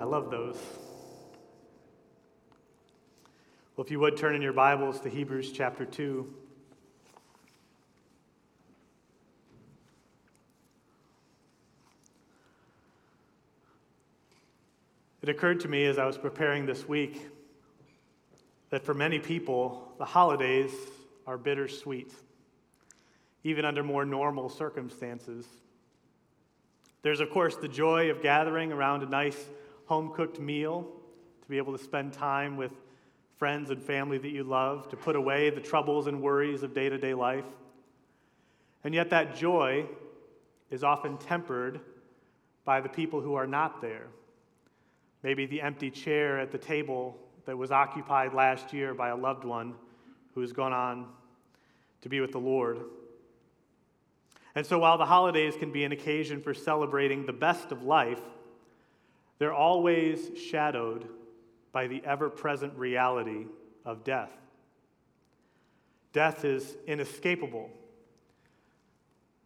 I love those. Well, if you would turn in your Bibles to Hebrews chapter 2. It occurred to me as I was preparing this week that for many people, the holidays are bittersweet, even under more normal circumstances. There's, of course, the joy of gathering around a nice home cooked meal, to be able to spend time with friends and family that you love, to put away the troubles and worries of day to day life. And yet, that joy is often tempered by the people who are not there. Maybe the empty chair at the table that was occupied last year by a loved one who has gone on to be with the Lord. And so, while the holidays can be an occasion for celebrating the best of life, they're always shadowed by the ever present reality of death. Death is inescapable.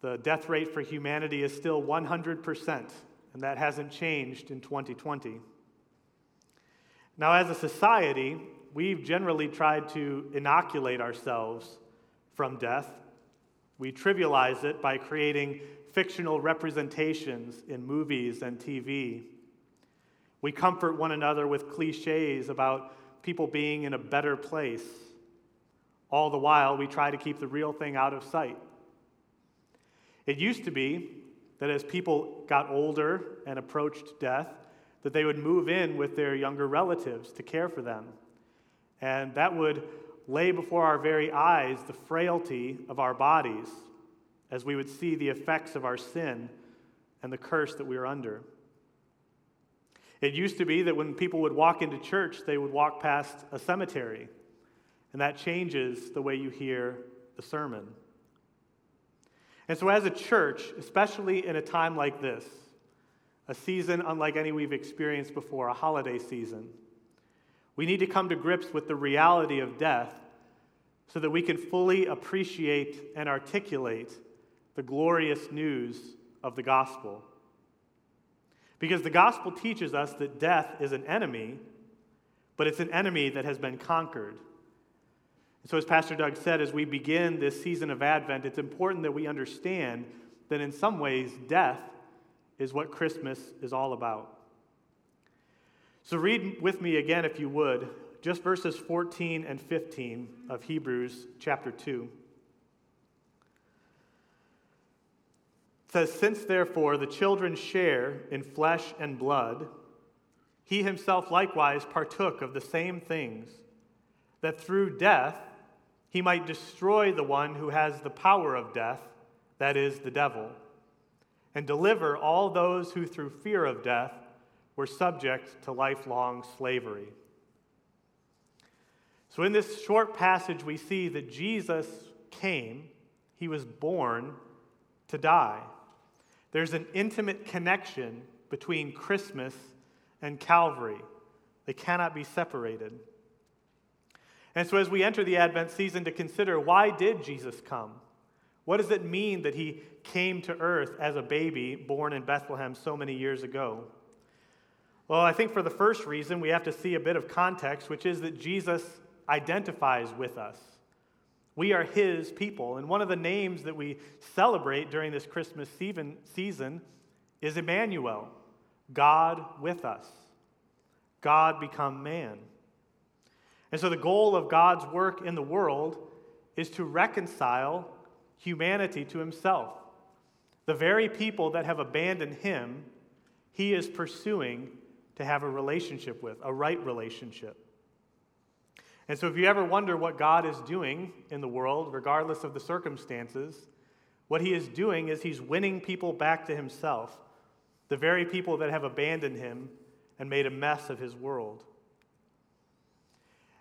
The death rate for humanity is still 100%, and that hasn't changed in 2020. Now, as a society, we've generally tried to inoculate ourselves from death. We trivialize it by creating fictional representations in movies and TV. We comfort one another with cliches about people being in a better place. All the while, we try to keep the real thing out of sight. It used to be that as people got older and approached death, that they would move in with their younger relatives to care for them. And that would lay before our very eyes the frailty of our bodies as we would see the effects of our sin and the curse that we are under. It used to be that when people would walk into church, they would walk past a cemetery, and that changes the way you hear the sermon. And so, as a church, especially in a time like this, a season unlike any we've experienced before, a holiday season. We need to come to grips with the reality of death so that we can fully appreciate and articulate the glorious news of the gospel. Because the gospel teaches us that death is an enemy, but it's an enemy that has been conquered. And so, as Pastor Doug said, as we begin this season of Advent, it's important that we understand that in some ways, death is what Christmas is all about. So, read with me again, if you would, just verses 14 and 15 of Hebrews chapter 2. Says, Since therefore the children share in flesh and blood, he himself likewise partook of the same things, that through death he might destroy the one who has the power of death, that is, the devil and deliver all those who, through fear of death, were subject to lifelong slavery. So, in this short passage, we see that Jesus came, he was born to die. There's an intimate connection between Christmas and Calvary, they cannot be separated. And so, as we enter the Advent season to consider why did Jesus come? What does it mean that he came to earth as a baby born in Bethlehem so many years ago? Well, I think for the first reason, we have to see a bit of context, which is that Jesus identifies with us. We are his people. And one of the names that we celebrate during this Christmas season is Emmanuel, God with us. God become man. And so the goal of God's work in the world is to reconcile humanity to himself. The very people that have abandoned him, he is pursuing to have a relationship with, a right relationship. And so, if you ever wonder what God is doing in the world, regardless of the circumstances, what he is doing is he's winning people back to himself, the very people that have abandoned him and made a mess of his world.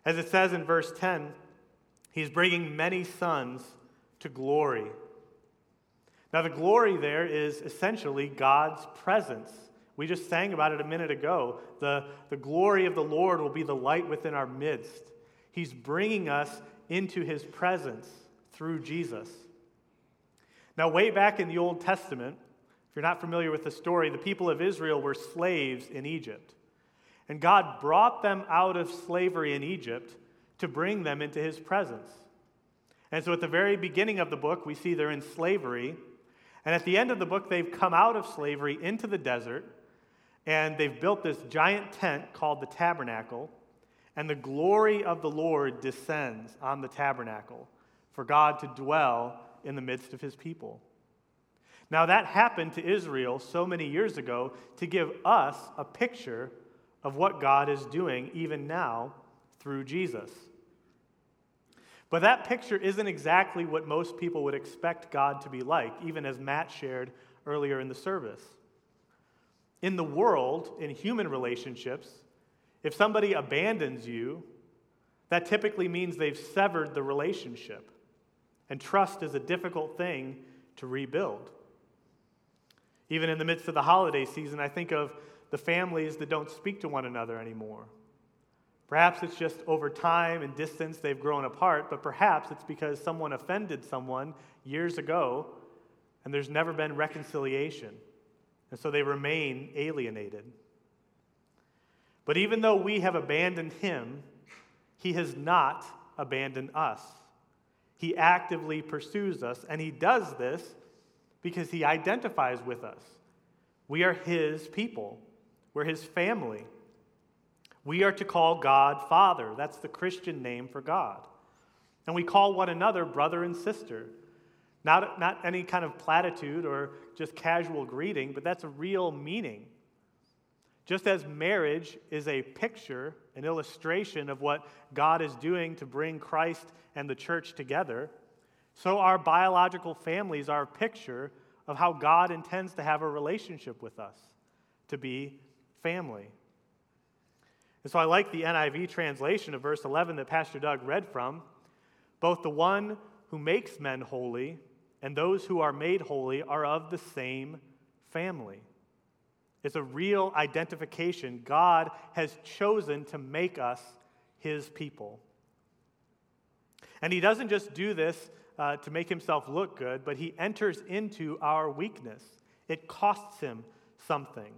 As it says in verse 10, he's bringing many sons to glory. Now, the glory there is essentially God's presence. We just sang about it a minute ago. The, the glory of the Lord will be the light within our midst. He's bringing us into his presence through Jesus. Now, way back in the Old Testament, if you're not familiar with the story, the people of Israel were slaves in Egypt. And God brought them out of slavery in Egypt to bring them into his presence. And so at the very beginning of the book, we see they're in slavery. And at the end of the book, they've come out of slavery into the desert. And they've built this giant tent called the tabernacle. And the glory of the Lord descends on the tabernacle for God to dwell in the midst of his people. Now, that happened to Israel so many years ago to give us a picture of what God is doing even now through Jesus. But that picture isn't exactly what most people would expect God to be like, even as Matt shared earlier in the service. In the world, in human relationships, if somebody abandons you, that typically means they've severed the relationship. And trust is a difficult thing to rebuild. Even in the midst of the holiday season, I think of the families that don't speak to one another anymore. Perhaps it's just over time and distance they've grown apart, but perhaps it's because someone offended someone years ago and there's never been reconciliation. And so they remain alienated. But even though we have abandoned him, he has not abandoned us. He actively pursues us, and he does this because he identifies with us. We are his people. We're his family. We are to call God Father. That's the Christian name for God. And we call one another brother and sister. Not, not any kind of platitude or just casual greeting, but that's a real meaning. Just as marriage is a picture, an illustration of what God is doing to bring Christ and the church together, so our biological families are a picture of how God intends to have a relationship with us, to be family. And so I like the NIV translation of verse 11 that Pastor Doug read from. Both the one who makes men holy and those who are made holy are of the same family. It's a real identification. God has chosen to make us his people. And he doesn't just do this uh, to make himself look good, but he enters into our weakness. It costs him something.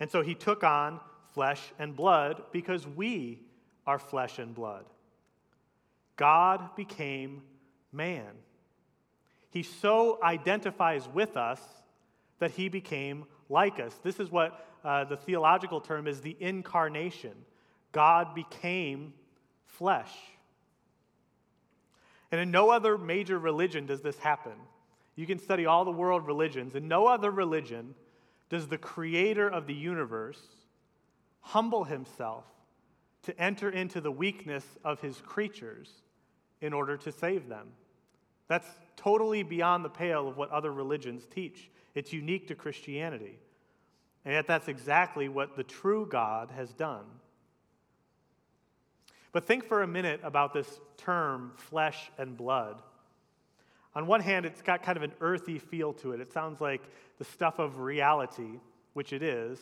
And so he took on flesh and blood because we are flesh and blood. God became man. He so identifies with us that he became like us. This is what uh, the theological term is the incarnation. God became flesh. And in no other major religion does this happen. You can study all the world religions. In no other religion does the creator of the universe humble himself to enter into the weakness of his creatures in order to save them. That's totally beyond the pale of what other religions teach. It's unique to Christianity. And yet, that's exactly what the true God has done. But think for a minute about this term, flesh and blood. On one hand, it's got kind of an earthy feel to it. It sounds like the stuff of reality, which it is,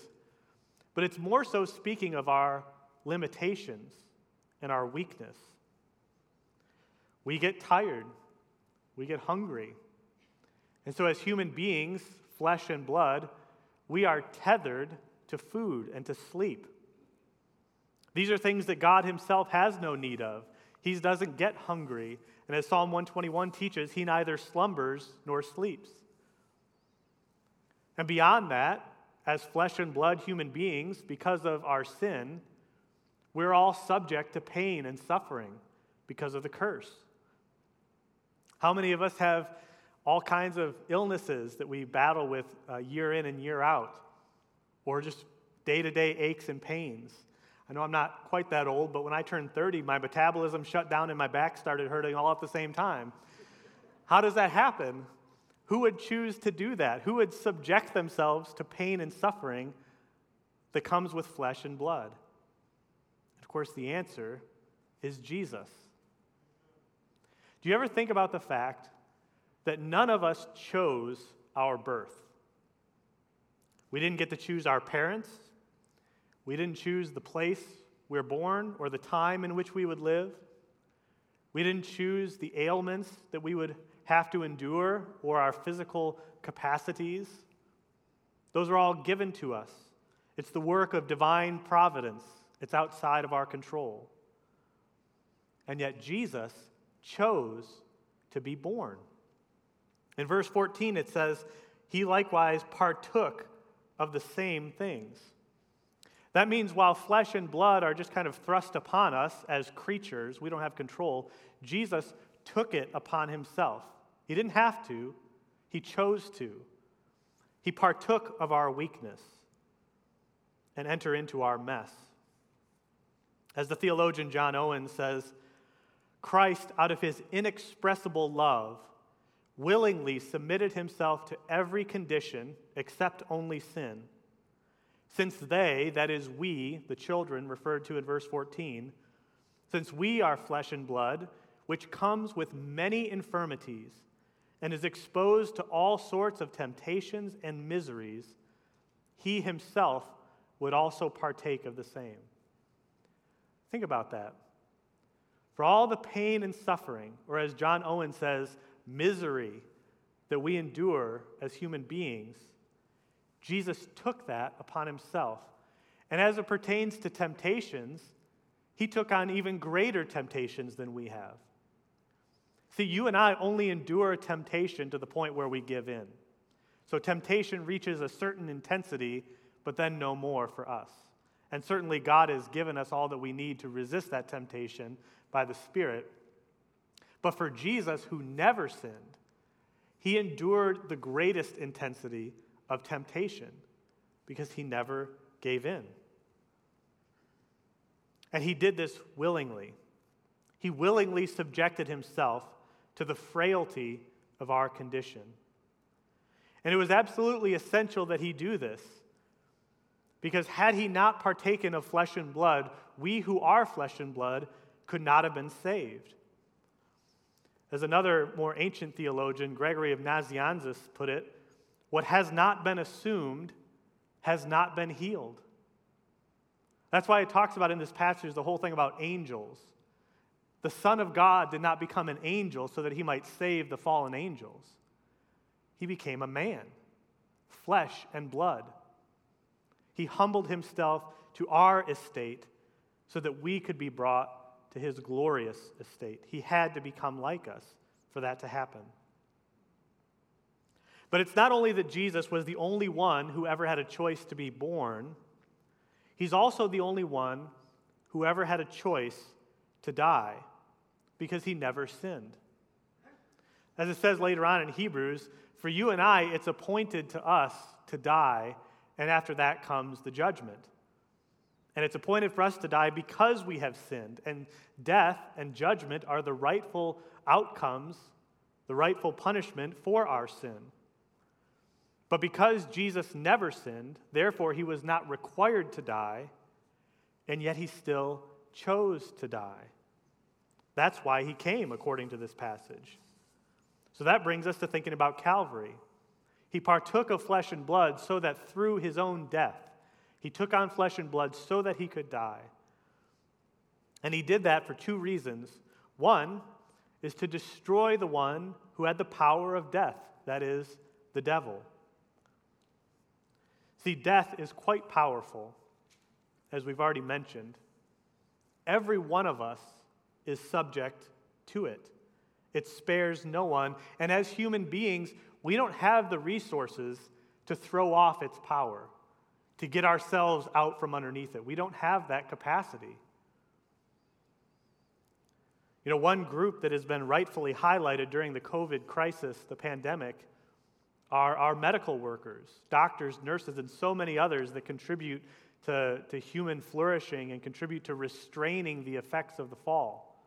but it's more so speaking of our limitations and our weakness. We get tired, we get hungry. And so, as human beings, flesh and blood, we are tethered to food and to sleep. These are things that God Himself has no need of. He doesn't get hungry. And as Psalm 121 teaches, He neither slumbers nor sleeps. And beyond that, as flesh and blood human beings, because of our sin, we're all subject to pain and suffering because of the curse. How many of us have all kinds of illnesses that we battle with uh, year in and year out, or just day to day aches and pains? I know I'm not quite that old, but when I turned 30, my metabolism shut down and my back started hurting all at the same time. How does that happen? Who would choose to do that? Who would subject themselves to pain and suffering that comes with flesh and blood? Of course, the answer is Jesus. Do you ever think about the fact that none of us chose our birth? We didn't get to choose our parents. We didn't choose the place we we're born or the time in which we would live. We didn't choose the ailments that we would have to endure or our physical capacities. Those are all given to us. It's the work of divine providence, it's outside of our control. And yet, Jesus chose to be born. In verse 14, it says, He likewise partook of the same things. That means while flesh and blood are just kind of thrust upon us as creatures, we don't have control, Jesus took it upon himself. He didn't have to, he chose to. He partook of our weakness and enter into our mess. As the theologian John Owen says, Christ, out of his inexpressible love, willingly submitted himself to every condition except only sin. Since they, that is, we, the children referred to in verse 14, since we are flesh and blood, which comes with many infirmities and is exposed to all sorts of temptations and miseries, he himself would also partake of the same. Think about that. For all the pain and suffering, or as John Owen says, misery that we endure as human beings, Jesus took that upon himself. And as it pertains to temptations, he took on even greater temptations than we have. See, you and I only endure temptation to the point where we give in. So temptation reaches a certain intensity, but then no more for us. And certainly, God has given us all that we need to resist that temptation by the Spirit. But for Jesus, who never sinned, he endured the greatest intensity of temptation because he never gave in. And he did this willingly. He willingly subjected himself to the frailty of our condition. And it was absolutely essential that he do this. Because had he not partaken of flesh and blood, we who are flesh and blood could not have been saved. As another more ancient theologian, Gregory of Nazianzus, put it, what has not been assumed has not been healed. That's why it talks about in this passage the whole thing about angels. The Son of God did not become an angel so that he might save the fallen angels. He became a man, flesh and blood. He humbled himself to our estate so that we could be brought to his glorious estate. He had to become like us for that to happen. But it's not only that Jesus was the only one who ever had a choice to be born, he's also the only one who ever had a choice to die because he never sinned. As it says later on in Hebrews, for you and I, it's appointed to us to die, and after that comes the judgment. And it's appointed for us to die because we have sinned. And death and judgment are the rightful outcomes, the rightful punishment for our sin. But because Jesus never sinned, therefore he was not required to die, and yet he still chose to die. That's why he came, according to this passage. So that brings us to thinking about Calvary. He partook of flesh and blood so that through his own death, he took on flesh and blood so that he could die. And he did that for two reasons. One is to destroy the one who had the power of death, that is, the devil. See, death is quite powerful, as we've already mentioned. Every one of us is subject to it, it spares no one. And as human beings, we don't have the resources to throw off its power, to get ourselves out from underneath it. We don't have that capacity. You know, one group that has been rightfully highlighted during the COVID crisis, the pandemic, are our medical workers, doctors, nurses, and so many others that contribute to, to human flourishing and contribute to restraining the effects of the fall.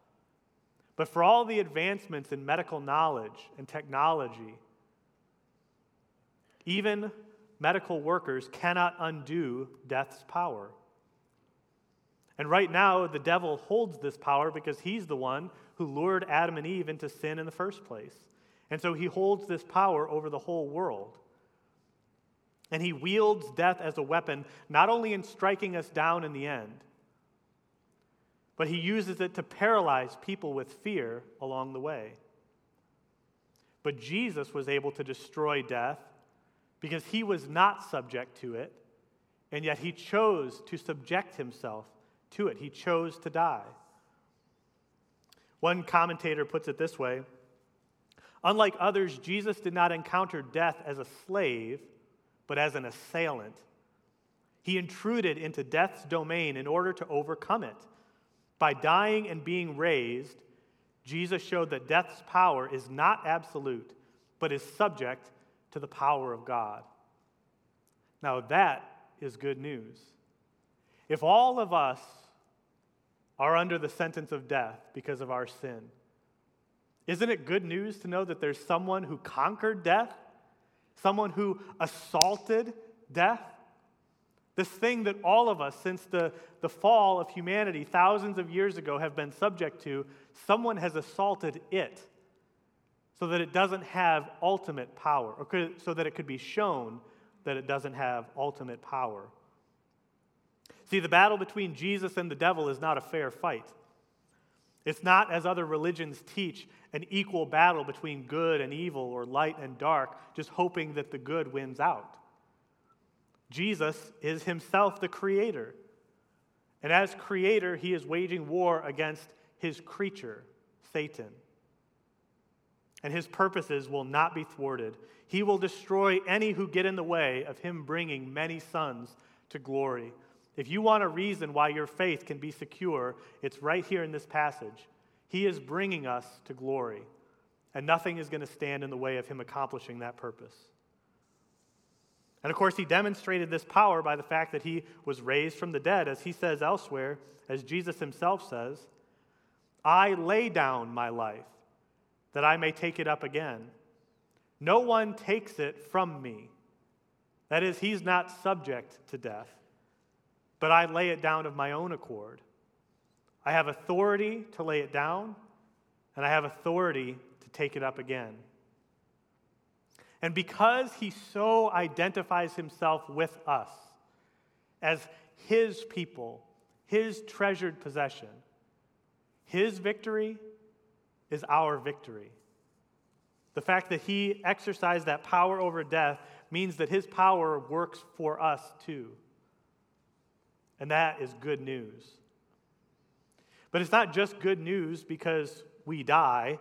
But for all the advancements in medical knowledge and technology, even medical workers cannot undo death's power. And right now, the devil holds this power because he's the one who lured Adam and Eve into sin in the first place. And so he holds this power over the whole world. And he wields death as a weapon, not only in striking us down in the end, but he uses it to paralyze people with fear along the way. But Jesus was able to destroy death because he was not subject to it, and yet he chose to subject himself to it. He chose to die. One commentator puts it this way Unlike others, Jesus did not encounter death as a slave, but as an assailant. He intruded into death's domain in order to overcome it. By dying and being raised, Jesus showed that death's power is not absolute, but is subject to the power of God. Now, that is good news. If all of us are under the sentence of death because of our sin, isn't it good news to know that there's someone who conquered death? Someone who assaulted death? This thing that all of us, since the, the fall of humanity thousands of years ago, have been subject to, someone has assaulted it so that it doesn't have ultimate power, or could, so that it could be shown that it doesn't have ultimate power. See, the battle between Jesus and the devil is not a fair fight. It's not, as other religions teach, an equal battle between good and evil or light and dark, just hoping that the good wins out. Jesus is himself the creator. And as creator, he is waging war against his creature, Satan. And his purposes will not be thwarted. He will destroy any who get in the way of him bringing many sons to glory. If you want a reason why your faith can be secure, it's right here in this passage. He is bringing us to glory, and nothing is going to stand in the way of him accomplishing that purpose. And of course, he demonstrated this power by the fact that he was raised from the dead, as he says elsewhere, as Jesus himself says, I lay down my life that I may take it up again. No one takes it from me. That is, he's not subject to death but I lay it down of my own accord. I have authority to lay it down, and I have authority to take it up again. And because he so identifies himself with us as his people, his treasured possession, his victory is our victory. The fact that he exercised that power over death means that his power works for us too. And that is good news. But it's not just good news because we die,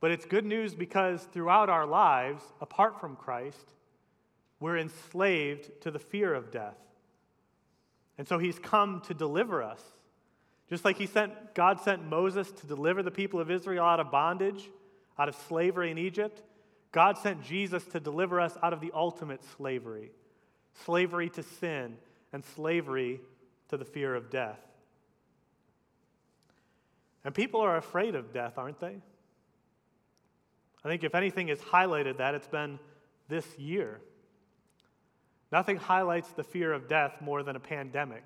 but it's good news because throughout our lives, apart from Christ, we're enslaved to the fear of death. And so he's come to deliver us. Just like he sent, God sent Moses to deliver the people of Israel out of bondage, out of slavery in Egypt, God sent Jesus to deliver us out of the ultimate slavery slavery to sin and slavery to the fear of death. And people are afraid of death, aren't they? I think if anything has highlighted that, it's been this year. Nothing highlights the fear of death more than a pandemic,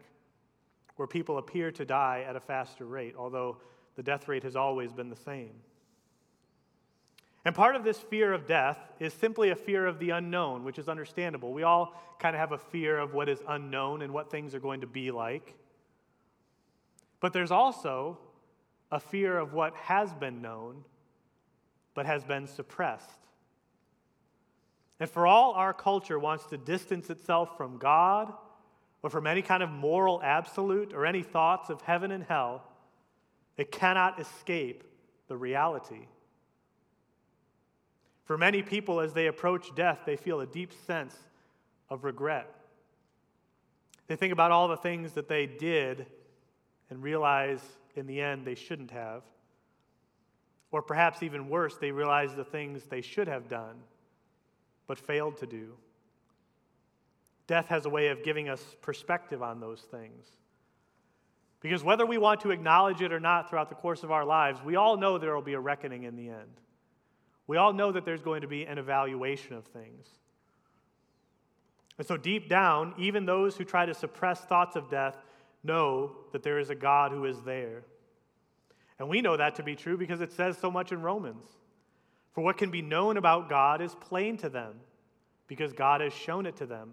where people appear to die at a faster rate, although the death rate has always been the same. And part of this fear of death is simply a fear of the unknown, which is understandable. We all kind of have a fear of what is unknown and what things are going to be like. But there's also a fear of what has been known but has been suppressed. And for all our culture wants to distance itself from God or from any kind of moral absolute or any thoughts of heaven and hell, it cannot escape the reality for many people, as they approach death, they feel a deep sense of regret. They think about all the things that they did and realize in the end they shouldn't have. Or perhaps even worse, they realize the things they should have done but failed to do. Death has a way of giving us perspective on those things. Because whether we want to acknowledge it or not throughout the course of our lives, we all know there will be a reckoning in the end. We all know that there's going to be an evaluation of things. And so, deep down, even those who try to suppress thoughts of death know that there is a God who is there. And we know that to be true because it says so much in Romans. For what can be known about God is plain to them, because God has shown it to them.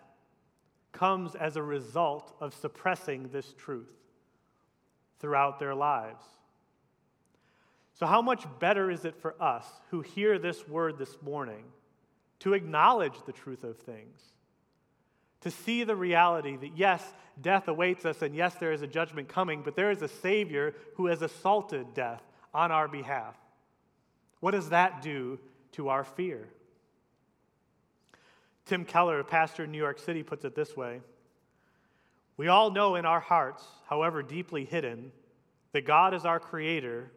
comes as a result of suppressing this truth throughout their lives. So, how much better is it for us who hear this word this morning to acknowledge the truth of things? To see the reality that yes, death awaits us, and yes, there is a judgment coming, but there is a Savior who has assaulted death on our behalf. What does that do to our fear? Tim Keller, a pastor in New York City, puts it this way We all know in our hearts, however deeply hidden, that God is our creator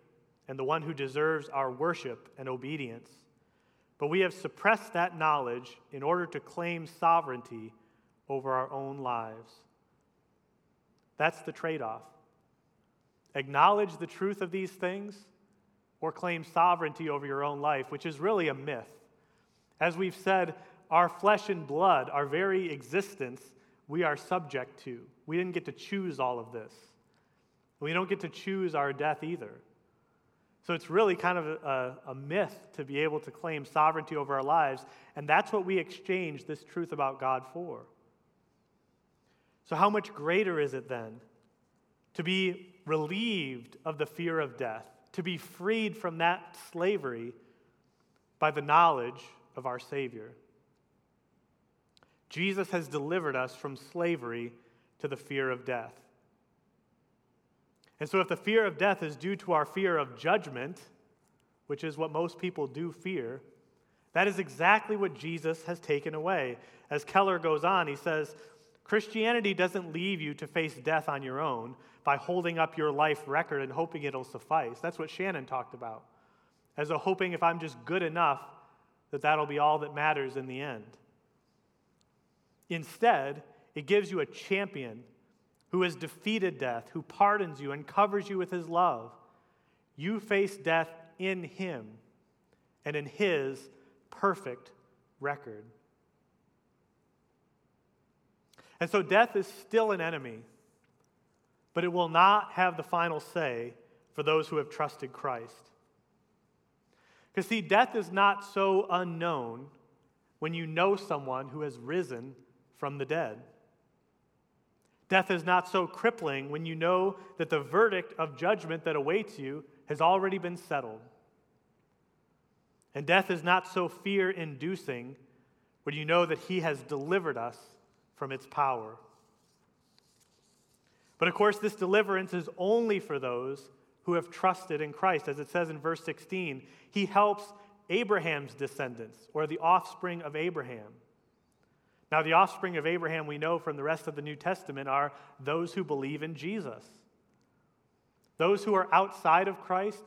and the one who deserves our worship and obedience. But we have suppressed that knowledge in order to claim sovereignty over our own lives. That's the trade off. Acknowledge the truth of these things or claim sovereignty over your own life, which is really a myth. As we've said, our flesh and blood, our very existence, we are subject to. We didn't get to choose all of this. We don't get to choose our death either. So it's really kind of a, a, myth to be able to claim sovereignty over our lives, and that's what we exchange this truth about God for. So, how much greater is it then to be relieved of the fear of death, to be freed from that slavery by the knowledge of our Savior? Jesus has delivered us from slavery to the fear of death. And so, if the fear of death is due to our fear of judgment, which is what most people do fear, that is exactly what Jesus has taken away. As Keller goes on, he says, Christianity doesn't leave you to face death on your own by holding up your life record and hoping it'll suffice. That's what Shannon talked about, as a hoping if I'm just good enough, that that'll be all that matters in the end. Instead, it gives you a champion who has defeated death, who pardons you and covers you with his love. You face death in him and in his perfect record. And so death is still an enemy, but it will not have the final say for those who have trusted Christ. Because, see, death is not so unknown when you know someone who has risen from the dead. Death is not so crippling when you know that the verdict of judgment that awaits you has already been settled. And death is not so fear inducing when you know that He has delivered us from its power. But of course, this deliverance is only for those who have trusted in Christ. As it says in verse 16, He helps Abraham's descendants, or the offspring of Abraham. Now, the offspring of Abraham, we know from the rest of the New Testament, are those who believe in Jesus. Those who are outside of Christ,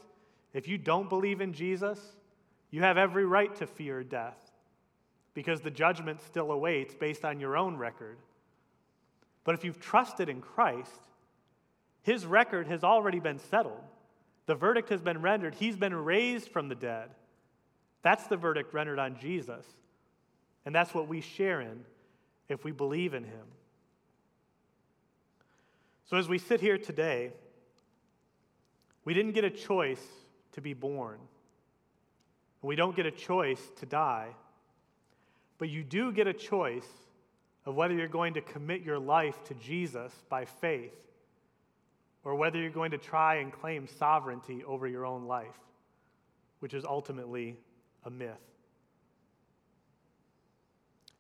if you don't believe in Jesus, you have every right to fear death because the judgment still awaits based on your own record. But if you've trusted in Christ, his record has already been settled. The verdict has been rendered. He's been raised from the dead. That's the verdict rendered on Jesus. And that's what we share in if we believe in him. So, as we sit here today, we didn't get a choice to be born. We don't get a choice to die. But you do get a choice of whether you're going to commit your life to Jesus by faith or whether you're going to try and claim sovereignty over your own life, which is ultimately a myth.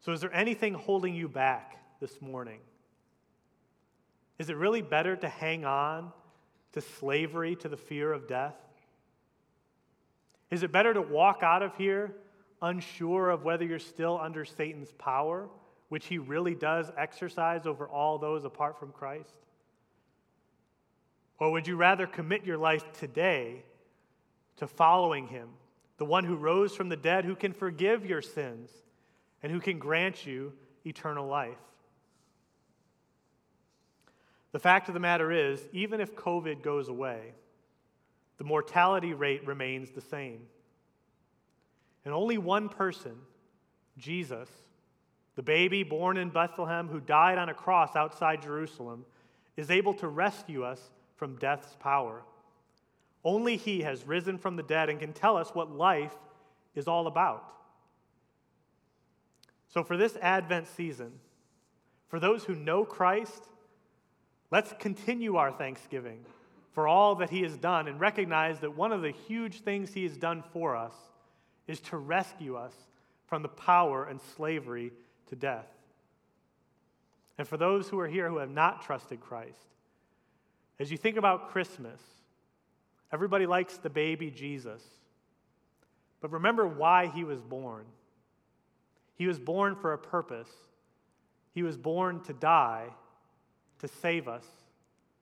So, is there anything holding you back this morning? Is it really better to hang on to slavery, to the fear of death? Is it better to walk out of here unsure of whether you're still under Satan's power, which he really does exercise over all those apart from Christ? Or would you rather commit your life today to following him, the one who rose from the dead, who can forgive your sins? And who can grant you eternal life. The fact of the matter is, even if COVID goes away, the mortality rate remains the same. And only one person, Jesus, the baby born in Bethlehem who died on a cross outside Jerusalem, is able to rescue us from death's power. Only He has risen from the dead and can tell us what life is all about. So, for this Advent season, for those who know Christ, let's continue our thanksgiving for all that He has done and recognize that one of the huge things He has done for us is to rescue us from the power and slavery to death. And for those who are here who have not trusted Christ, as you think about Christmas, everybody likes the baby Jesus. But remember why he was born. He was born for a purpose. He was born to die to save us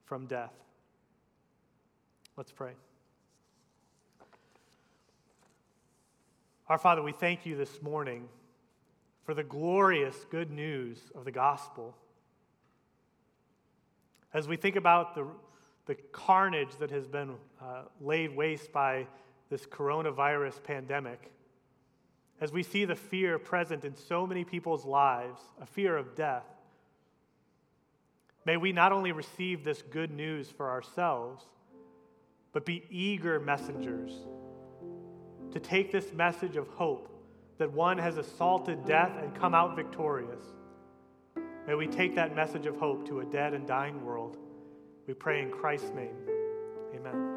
from death. Let's pray. Our Father, we thank you this morning for the glorious good news of the gospel. As we think about the, the carnage that has been uh, laid waste by this coronavirus pandemic, as we see the fear present in so many people's lives, a fear of death, may we not only receive this good news for ourselves, but be eager messengers to take this message of hope that one has assaulted death and come out victorious. May we take that message of hope to a dead and dying world. We pray in Christ's name. Amen.